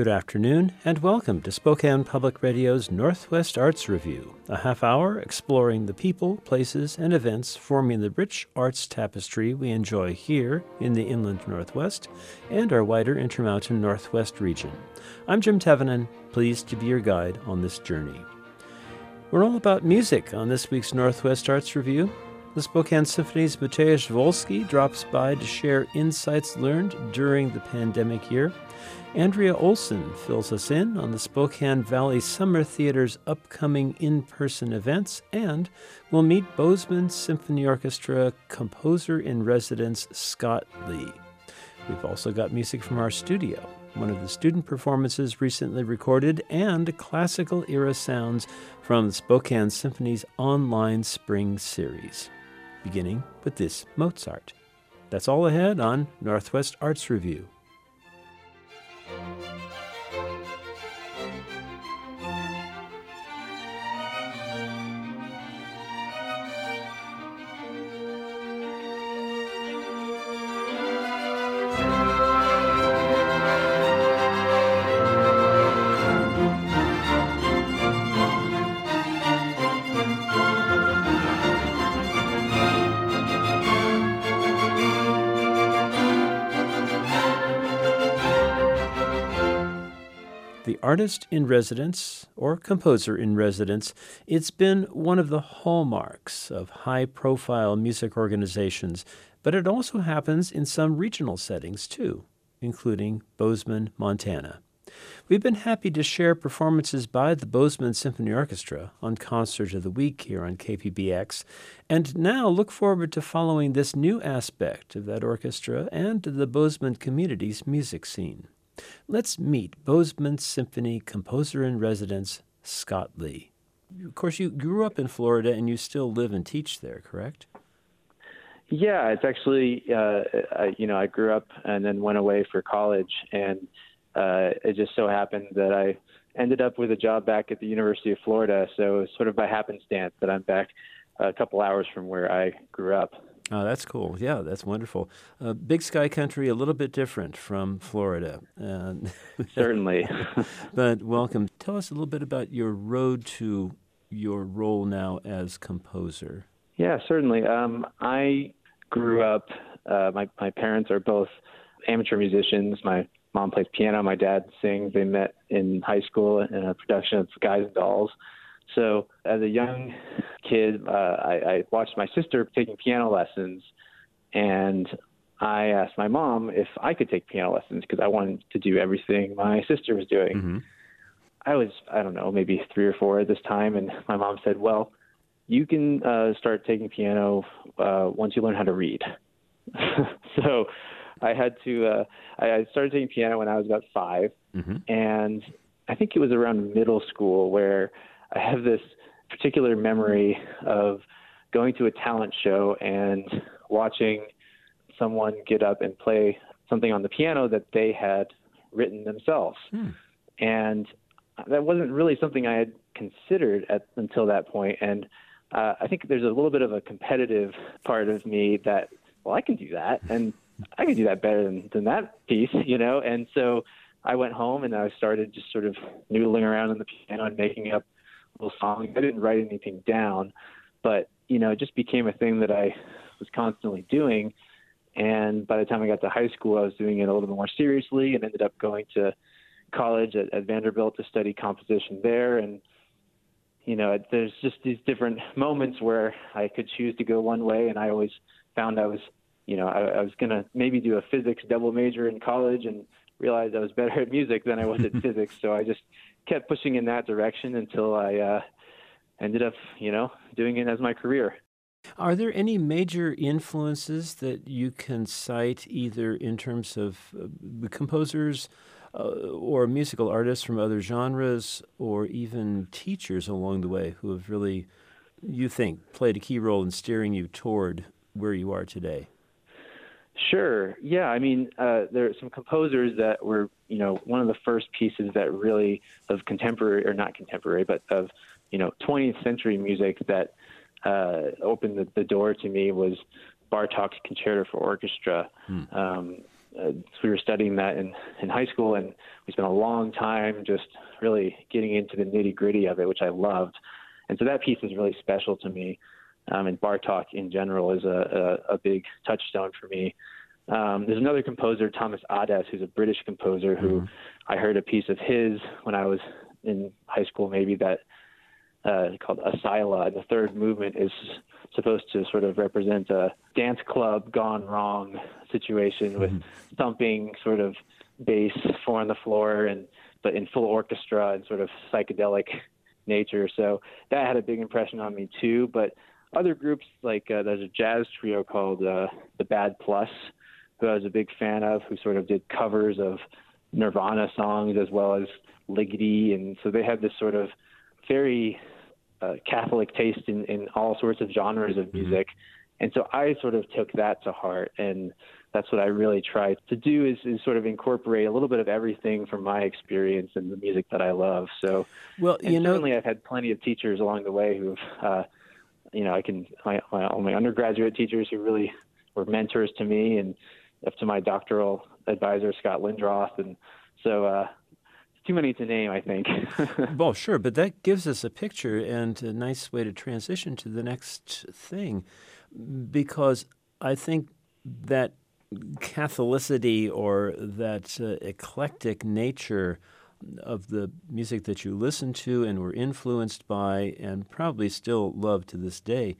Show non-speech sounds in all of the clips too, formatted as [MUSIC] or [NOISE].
Good afternoon, and welcome to Spokane Public Radio's Northwest Arts Review, a half hour exploring the people, places, and events forming the rich arts tapestry we enjoy here in the Inland Northwest and our wider Intermountain Northwest region. I'm Jim Tevenin, pleased to be your guide on this journey. We're all about music on this week's Northwest Arts Review. The Spokane Symphony's Mateusz Wolski drops by to share insights learned during the pandemic year. Andrea Olson fills us in on the Spokane Valley Summer Theater's upcoming in person events, and we'll meet Bozeman Symphony Orchestra composer in residence Scott Lee. We've also got music from our studio, one of the student performances recently recorded, and classical era sounds from the Spokane Symphony's online spring series, beginning with this Mozart. That's all ahead on Northwest Arts Review. Artist in residence or composer in residence, it's been one of the hallmarks of high profile music organizations, but it also happens in some regional settings too, including Bozeman, Montana. We've been happy to share performances by the Bozeman Symphony Orchestra on Concert of the Week here on KPBX, and now look forward to following this new aspect of that orchestra and the Bozeman community's music scene. Let's meet Bozeman Symphony composer in residence, Scott Lee. Of course, you grew up in Florida and you still live and teach there, correct? Yeah, it's actually, uh, I, you know, I grew up and then went away for college, and uh, it just so happened that I ended up with a job back at the University of Florida. So it was sort of by happenstance that I'm back a couple hours from where I grew up. Oh, that's cool. Yeah, that's wonderful. Uh, Big Sky Country, a little bit different from Florida. Uh, [LAUGHS] Certainly. [LAUGHS] but welcome. Tell us a little bit about your road to your role now as composer. Yeah, certainly. Um, I grew up, uh, my, my parents are both amateur musicians. My mom plays piano, my dad sings. They met in high school in a production of Guys and Dolls. So as a young kid, uh, I, I watched my sister taking piano lessons, and I asked my mom if I could take piano lessons because I wanted to do everything my sister was doing. Mm-hmm. I was, I don't know, maybe three or four at this time, and my mom said, "Well, you can uh, start taking piano uh, once you learn how to read." [LAUGHS] so I had to. Uh, I started taking piano when I was about 5 mm-hmm. and I think it was around middle school where I have this particular memory of going to a talent show and watching someone get up and play something on the piano that they had written themselves. Hmm. And that wasn't really something I had considered at, until that point. And uh, I think there's a little bit of a competitive part of me that, well, I can do that, and I can do that better than, than that piece, you know. And so I went home and I started just sort of noodling around on the piano and making up little songs. I didn't write anything down, but you know, it just became a thing that I was constantly doing. And by the time I got to high school, I was doing it a little bit more seriously, and ended up going to college at, at Vanderbilt to study composition there. And you know, there's just these different moments where I could choose to go one way, and I always found I was, you know, I, I was gonna maybe do a physics double major in college, and realized I was better at music than I was at [LAUGHS] physics. So I just kept pushing in that direction until I uh, ended up, you know, doing it as my career. Are there any major influences that you can cite, either in terms of uh, composers uh, or musical artists from other genres, or even teachers along the way who have really, you think, played a key role in steering you toward where you are today? Sure. Yeah. I mean, uh, there are some composers that were, you know, one of the first pieces that really of contemporary or not contemporary, but of, you know, 20th century music that uh, opened the, the door to me was Bartok's Concerto for Orchestra. Hmm. Um, uh, we were studying that in, in high school, and we spent a long time just really getting into the nitty gritty of it, which I loved. And so that piece is really special to me. Um, and Bartok in general is a, a, a big touchstone for me. Um, there's another composer, Thomas Adès, who's a British composer, who mm-hmm. I heard a piece of his when I was in high school, maybe that uh, called Asyla. And The third movement is supposed to sort of represent a dance club gone wrong situation with mm-hmm. thumping sort of bass four on the floor and but in full orchestra and sort of psychedelic nature. So that had a big impression on me too. But other groups like uh, there's a jazz trio called uh, the Bad Plus, who I was a big fan of, who sort of did covers of Nirvana songs as well as Ligeti, and so they had this sort of very uh, Catholic taste in, in all sorts of genres of mm-hmm. music. Mm-hmm. And so I sort of took that to heart, and that's what I really try to do is, is sort of incorporate a little bit of everything from my experience and the music that I love. So, well, you know, certainly I've had plenty of teachers along the way who've, uh, you know, I can my, my all my undergraduate teachers who really were mentors to me, and up to my doctoral advisor Scott Lindroth, and so uh, too many to name, I think. [LAUGHS] well, sure, but that gives us a picture and a nice way to transition to the next thing, because I think that Catholicity or that uh, eclectic nature of the music that you listened to and were influenced by and probably still love to this day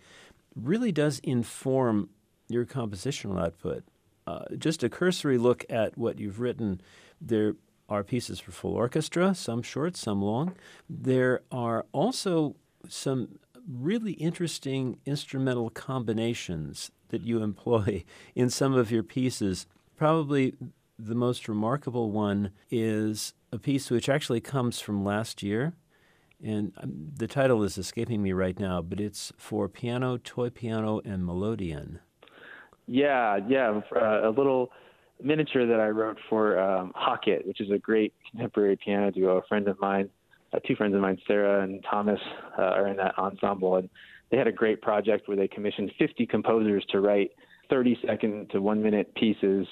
really does inform your compositional output. Uh, just a cursory look at what you've written, there are pieces for full orchestra, some short, some long. There are also some really interesting instrumental combinations that you employ [LAUGHS] in some of your pieces. Probably the most remarkable one is a piece which actually comes from last year. And um, the title is escaping me right now, but it's for piano, toy piano, and melodeon. Yeah, yeah, uh, a little miniature that I wrote for um, Hocket, which is a great contemporary piano duo. A friend of mine, uh, two friends of mine, Sarah and Thomas, uh, are in that ensemble, and they had a great project where they commissioned 50 composers to write 30 second to one minute pieces,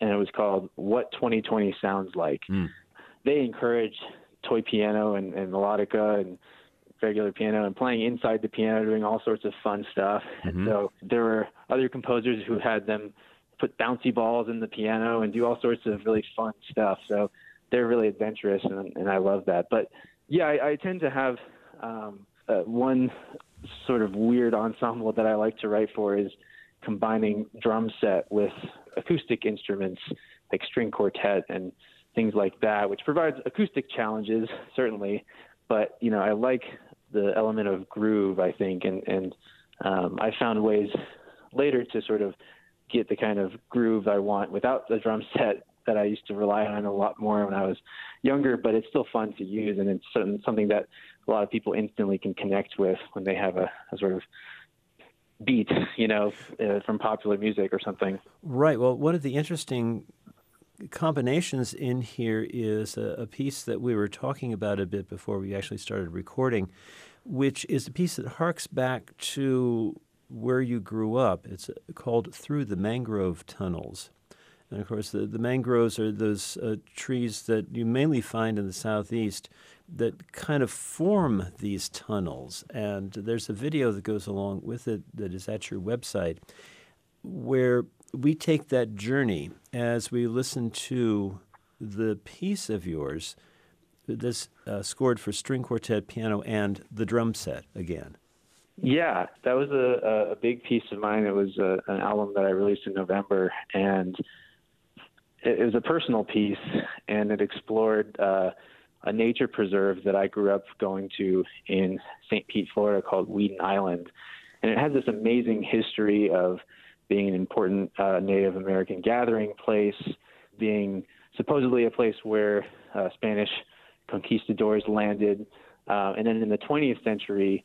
and it was called "What 2020 Sounds Like." Mm. They encouraged toy piano and, and melodica and regular piano and playing inside the piano, doing all sorts of fun stuff. Mm-hmm. And so there were other composers who had them put bouncy balls in the piano and do all sorts of really fun stuff. So they're really adventurous, and, and I love that. But yeah, I, I tend to have um, uh, one sort of weird ensemble that I like to write for is combining drum set with acoustic instruments like string quartet and things like that, which provides acoustic challenges certainly. But you know, I like the element of groove, I think, and and um, I found ways later to sort of get the kind of groove I want without the drum set that I used to rely on a lot more when I was younger. But it's still fun to use, and it's something that a lot of people instantly can connect with when they have a, a sort of beat, you know, uh, from popular music or something. Right. Well, one of the interesting combinations in here is a, a, piece that we were talking about a bit before we actually started recording, which is a piece that harks back to where you grew up. It's called Through the Mangrove Tunnels. And of course, the, the mangroves are those uh, trees that you mainly find in the southeast that kind of form these tunnels. And there's a video that goes along with it that is at your website where we take that journey as we listen to the piece of yours that's uh, scored for string quartet, piano, and the drum set again. Yeah, that was a, a big piece of mine. It was a, an album that I released in November, and it, it was a personal piece, and it explored uh, a nature preserve that I grew up going to in St. Pete, Florida, called Weeden Island, and it has this amazing history of being an important uh, Native American gathering place, being supposedly a place where uh, Spanish conquistadors landed, uh, and then in the 20th century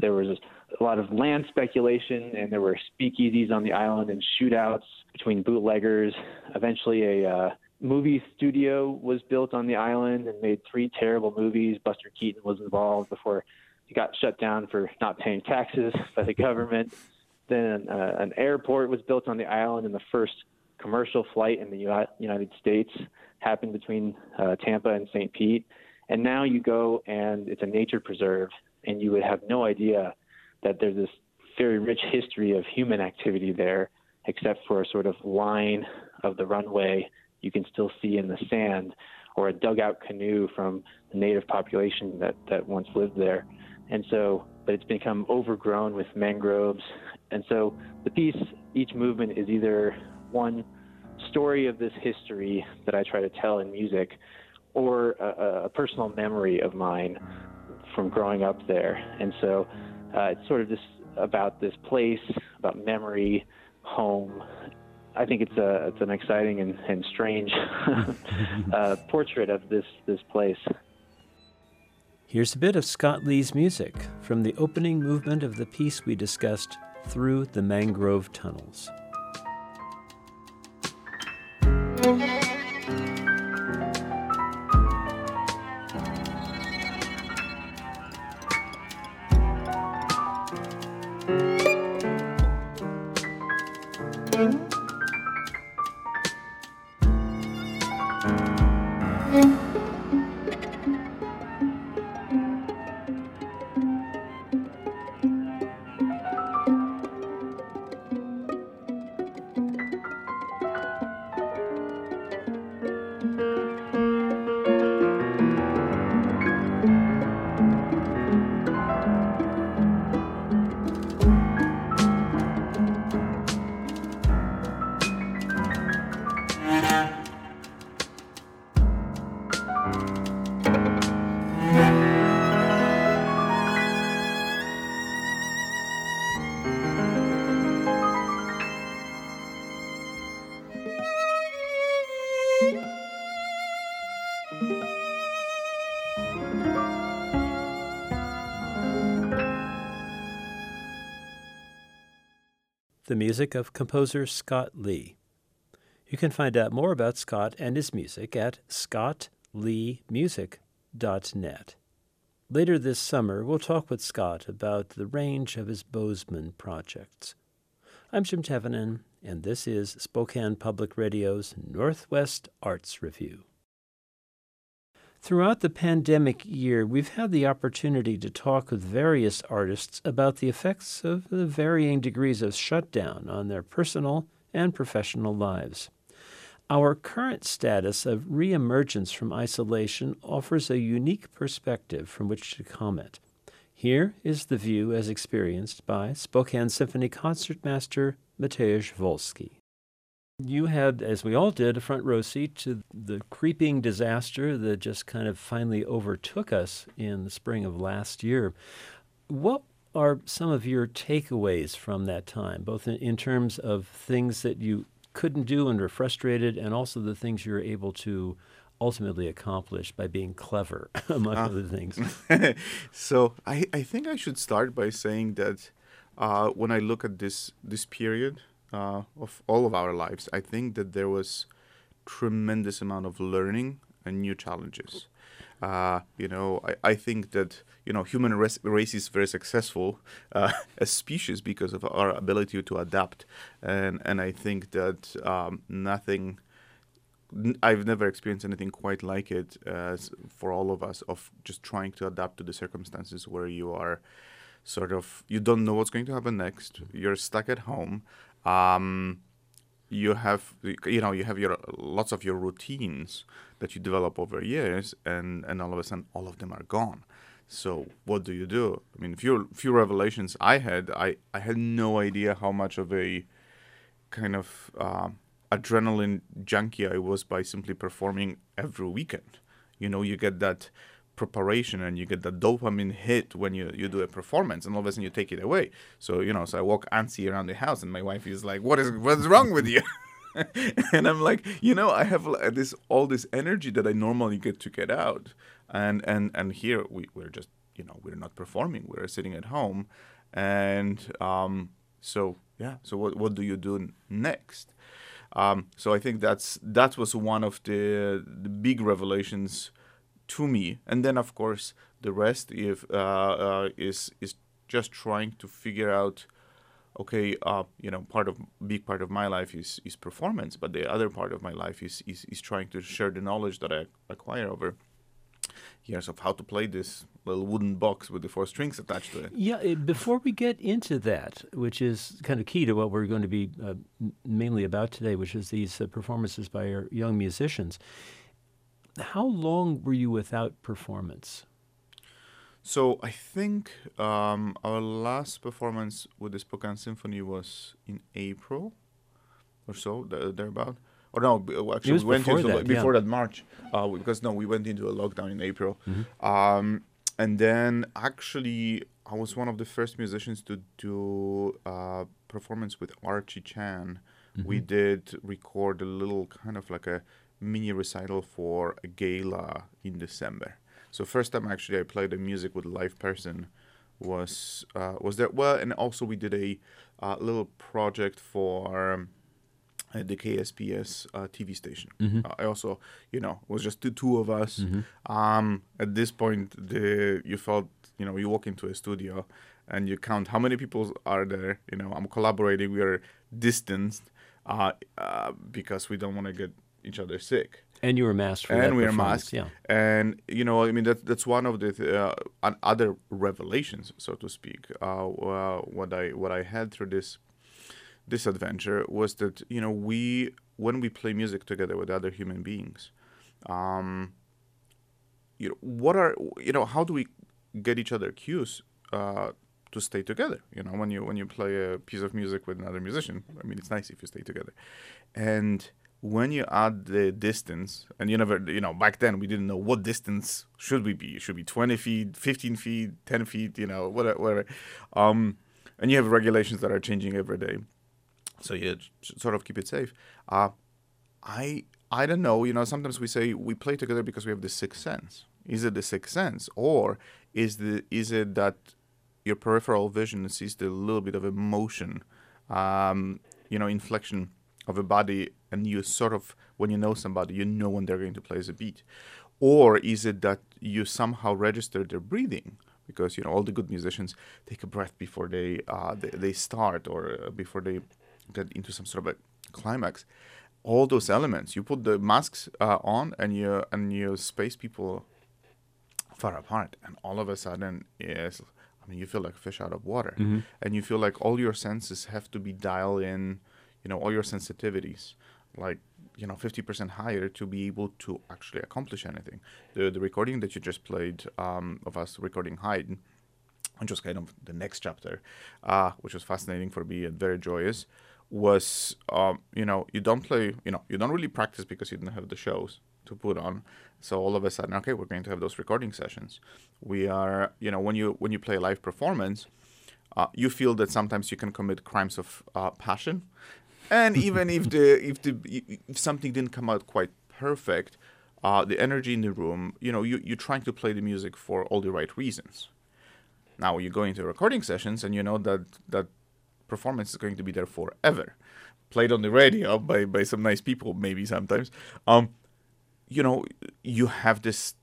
there was a lot of land speculation, and there were speakeasies on the island and shootouts between bootleggers. Eventually, a uh, movie studio was built on the island and made three terrible movies. Buster Keaton was involved before he got shut down for not paying taxes by the government. Then uh, an airport was built on the island, and the first commercial flight in the United States happened between uh, Tampa and St. Pete. And now you go and it's a nature preserve, and you would have no idea that there's this very rich history of human activity there, except for a sort of line of the runway you can still see in the sand, or a dugout canoe from the native population that, that once lived there. And so, but it's become overgrown with mangroves. And so the piece, each movement is either one story of this history that I try to tell in music, or a, a personal memory of mine from growing up there. And so uh, it's sort of just about this place, about memory, home. I think it's a it's an exciting and, and strange [LAUGHS] uh, portrait of this this place. Here's a bit of Scott Lee's music from the opening movement of the piece we discussed, Through the Mangrove Tunnels. The music of composer Scott Lee. You can find out more about Scott and his music at scottleemusic.net. Later this summer, we'll talk with Scott about the range of his Bozeman projects. I'm Jim Tevenin, and this is Spokane Public Radio's Northwest Arts Review. Throughout the pandemic year, we've had the opportunity to talk with various artists about the effects of the varying degrees of shutdown on their personal and professional lives. Our current status of reemergence from isolation offers a unique perspective from which to comment. Here is the view as experienced by Spokane Symphony concertmaster Mateusz Wolski. You had, as we all did, a front row seat to the creeping disaster that just kind of finally overtook us in the spring of last year. What are some of your takeaways from that time, both in, in terms of things that you couldn't do and were frustrated, and also the things you were able to ultimately accomplish by being clever, [LAUGHS] among uh, other things? [LAUGHS] so I, I think I should start by saying that uh, when I look at this this period, uh, of all of our lives, I think that there was tremendous amount of learning and new challenges. Uh, you know, I, I think that you know human race, is very successful uh, [LAUGHS] as species because of our ability to adapt, and and I think that um, nothing. I've never experienced anything quite like it for all of us of just trying to adapt to the circumstances where you are sort of you don't know what's going to happen next. You're stuck at home um, you have you know you have your lots of your routines that you develop over years and and all of a sudden all of them are gone. So what do you do? I mean few few revelations i had i i had no idea how much of a kind of uh, adrenaline junkie i was by simply performing every weekend. You know you get that preparation and you get the dopamine hit when you, you do a performance and all of a sudden you take it away. So, you know, so I walk antsy around the house and my wife is like, what is, what's wrong with you? [LAUGHS] and I'm like, you know, I have this, all this energy that I normally get to get out. And, and, and here we, we're just, you know, we're not performing. We're sitting at home. And, um, so yeah, so what, what do you do next? Um, so I think that's, that was one of the, the big revelations to me. And then, of course, the rest if, uh, uh, is is just trying to figure out okay, uh, you know, part of big part of my life is is performance, but the other part of my life is is, is trying to share the knowledge that I acquire over years of how to play this little wooden box with the four strings attached to it. Yeah, before we get into that, which is kind of key to what we're going to be uh, mainly about today, which is these uh, performances by our young musicians, how long were you without performance? So I think um, our last performance with the Spokane Symphony was in April or so, thereabout. Or no, actually, we went before into that, before yeah. that March uh, because no, we went into a lockdown in April, Mm-hmm. um, and then actually I was one of the first musicians to do uh, performance with Archie Chan. We Mm-hmm. did record a little kind of like a mini recital for a gala in December. So first time actually I played the music with a live person was uh, was there. Well, and also we did a uh, little project for. Um, uh, the KSPS uh, TV station. Uh, I also, you know, it was just the two of us. Um, at this point, the you felt, you know, you walk into a studio and you count how many people are there. You know, I'm collaborating. We are distanced uh, uh, because we don't want to get each other sick And you were masked for that and we are performance, masked. Yeah. And you know, I mean, that that's one of the th- uh, other revelations, so to speak. Uh, uh, what I what I had through this this adventure was that you know we when we play music together with other human beings, um, you know, what are you know how do we get each other cues uh, to stay together? You know, when you when you play a piece of music with another musician, I mean, it's nice if you stay together, and when you add the distance, and you never, you know, back then we didn't know what distance should we be. It should be 20 feet, 15 feet, 10 feet, you know, whatever. whatever. Um, and you have regulations that are changing every day. So you sort of keep it safe. Uh, I I don't know. You know, sometimes we say we play together because we have the sixth sense. Is it the sixth sense, or is the is it that your peripheral vision sees the little bit of emotion, um, you know, inflection of a body, and you sort of when you know somebody, you know when they're going to play the beat, or is it that you somehow register their breathing? Because you know all the good musicians take a breath before they uh, they, they start or uh, before they get into some sort of a climax. All those elements, you put the masks uh, on, and you and you space people far apart, and all of a sudden, yes, I mean, you feel like a fish out of water, and you feel like all your senses have to be dialed in, you know, all your sensitivities, like you know, fifty percent higher to be able to actually accomplish anything. The the recording that you just played um, of us recording Haydn, which was kind of the next chapter, uh, which was fascinating for me and very joyous, was um, you know you don't play you know you don't really practice because you didn't have the shows to put on. So all of a sudden, okay, we're going to have those recording sessions. We are you know when you when you play live performance, uh, you feel that sometimes you can commit crimes of uh, passion, and even if the if the if something didn't come out quite perfect, uh, the energy in the room, you know, you you're trying to play the music for all the right reasons. Now you go into recording sessions and you know that that performance is going to be there forever, played on the radio by by some nice people maybe sometimes. Um, you know, you have this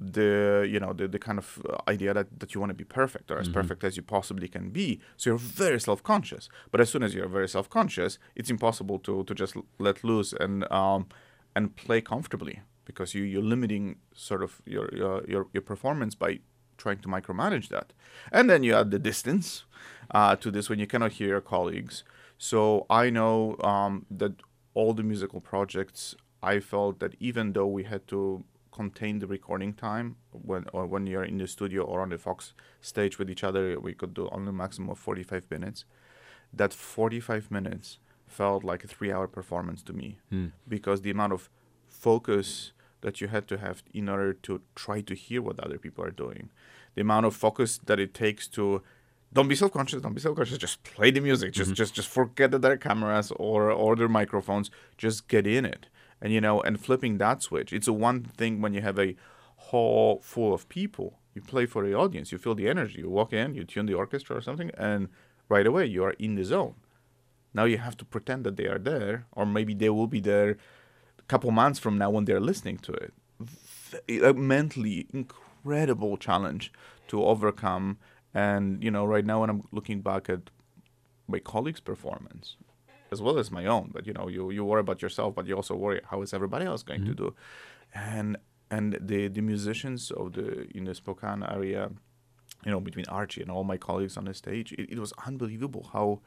the you know the, the kind of uh, idea that, that you want to be perfect or as perfect as you possibly can be. So you're very self-conscious. But as soon as you're very self-conscious it's impossible to to just let loose and um and play comfortably because you you're limiting sort of your your your, your performance by trying to micromanage that. And then you add the distance uh, to this when you cannot hear your colleagues. So i know um, that all the musical projects i felt that even though we had to contain the recording time when or when you're in the studio or on the Fox stage with each other. We could do only maximum of 45 minutes. That 45 minutes felt like a three-hour performance to me hmm. because the amount of focus that you had to have in order to try to hear what other people are doing, the amount of focus that it takes to don't be self-conscious don't be self-conscious just play the music just mm-hmm. just just forget that there are cameras or or their microphones just get in it and you know and flipping that switch it's a one thing when you have a hall full of people. You play for the audience you feel the energy you walk in you tune the orchestra or something and right away you are in the zone. Now you have to pretend that they are there or maybe they will be there a couple months from now when they're listening to it. A mentally incredible challenge to overcome and you know right now when i'm looking back at my colleagues' performance, as well as my own. But you know, you you worry about yourself, but you also worry how is everybody else going mm-hmm. to do, and and the the musicians of the in the Spokane area, you know, between Archie and all my colleagues on the stage, it, it was unbelievable how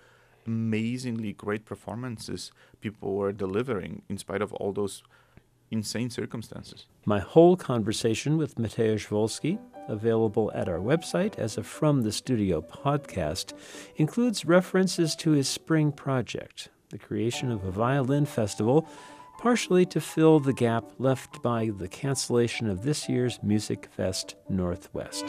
amazingly great performances people were delivering in spite of all those insane circumstances. My whole conversation with Mateusz Wolski, available at our website as a From the Studio podcast, includes references to his spring project, the creation of a violin festival, partially to fill the gap left by the cancellation of this year's Music Fest Northwest.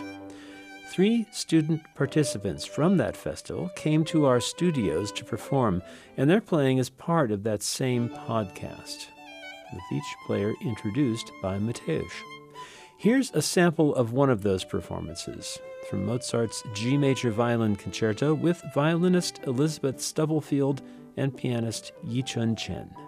Three student participants from that festival came to our studios to perform, and they're playing as part of that same podcast, with each player introduced by Mateusz. Here's a sample of one of those performances from Mozart's G Major Violin Concerto with violinist Elizabeth Stubblefield and pianist Yi-Chun Chen.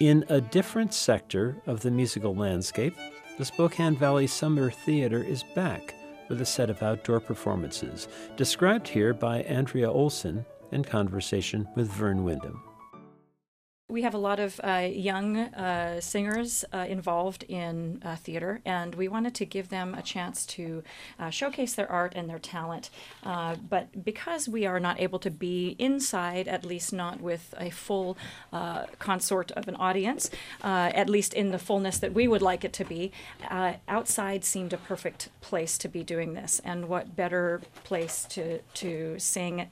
In a different sector of the musical landscape, the Spokane Valley Summer Theater is back with a set of outdoor performances, described here by Andrea Olson in conversation with Verne Windham. We have a lot of uh, young uh, singers uh, involved in uh, theater, and we wanted to give them a chance to uh, showcase their art and their talent. Uh, but because we are not able to be inside, at least not with a full consort of an audience, at least in the fullness that we would like it to be, outside seemed a perfect place to be doing this. And what better place to, to sing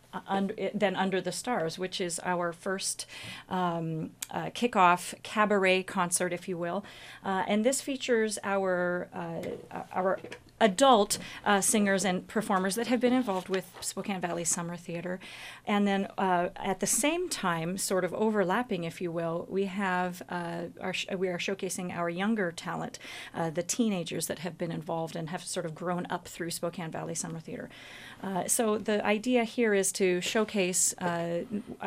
than Under the Stars, which is our first. Um, uh, kickoff cabaret concert, if you will. Uh, and this features our uh, our adult uh, singers and performers that have been involved with Spokane Valley Summer Theater. And then uh, at the same time, sort of overlapping, if you will, we have uh, our sh- we are showcasing our younger talent, uh, the teenagers that have been involved and have sort of grown up through Spokane Valley Summer Theater. Uh, so the idea here is to showcase uh,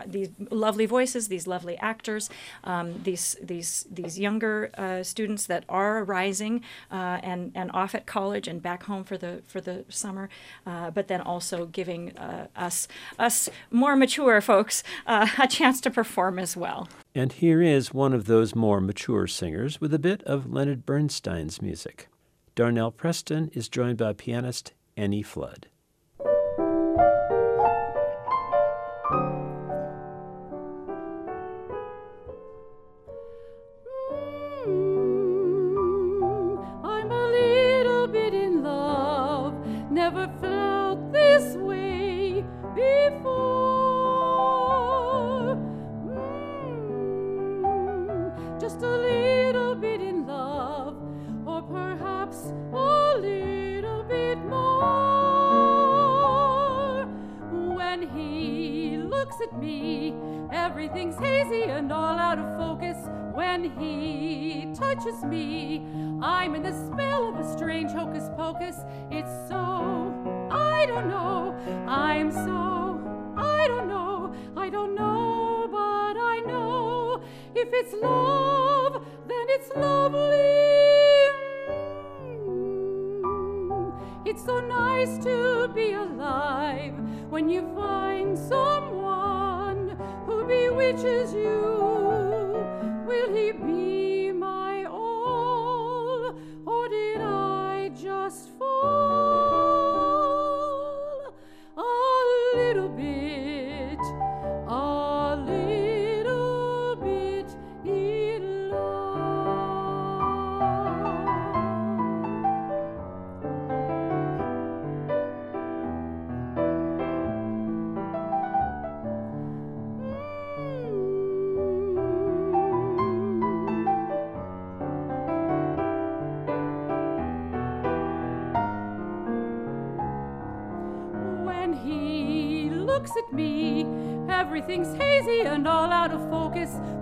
these lovely voices, these lovely actors, um, these these these younger students that are rising and and off at college and back home for the for the summer, uh, but then also giving uh, us us more mature folks uh, [LAUGHS] a chance to perform as well. And here is one of those more mature singers with a bit of Leonard Bernstein's music. Darnell Preston is joined by pianist Annie Flood. just me. I'm in the spell of a strange hocus pocus.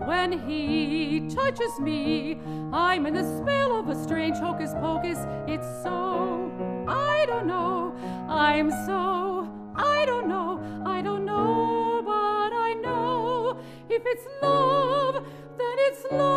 When he touches me, I'm in the spell of a strange hocus pocus. It's so, I don't know, I'm so, I don't know, I don't know, but I know if it's love, then it's lovely.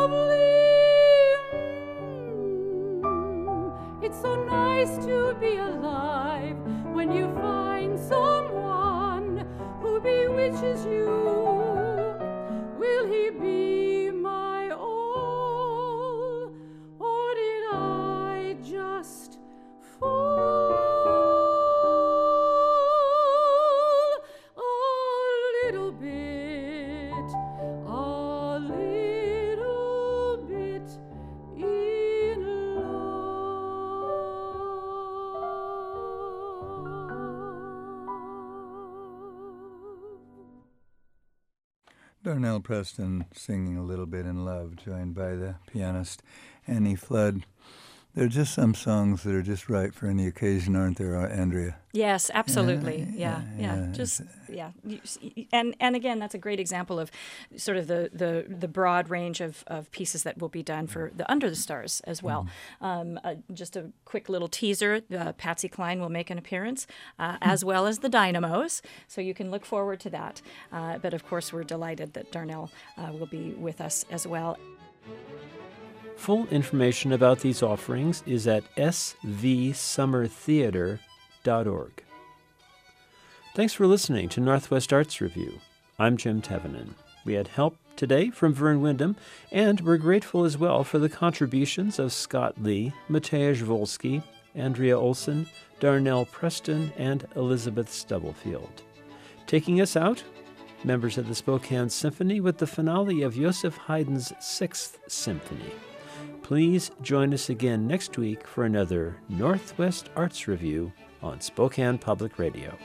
Preston singing a little bit in love, joined by the pianist Annie Flood. There are just some songs that are just right for any occasion, aren't there, Andrea? Yes, absolutely. Yeah, yeah, yeah. yeah, Just yeah, You s- y- and and again, that's a great example of sort of the the, the broad range of, of pieces that will be done for the Under the Stars as well. Um, uh, just a quick little teaser: uh, Patsy Cline will make an appearance, uh, as well as the Dynamos. So you can look forward to that. Uh, but of course, we're delighted that Darnell uh, will be with us as well. Full information about these offerings is at svsummertheater.org. Thanks for listening to Northwest Arts Review. I'm Jim Tevenin. We had help today from Verne Windham, and we're grateful as well for the contributions of Scott Lee, Mateusz Wolski, Andrea Olson, Darnell Preston, and Elizabeth Stubblefield. Taking us out, members of the Spokane Symphony with the finale of Joseph Haydn's Sixth Symphony. Please join us again next week for another Northwest Arts Review on Spokane Public Radio.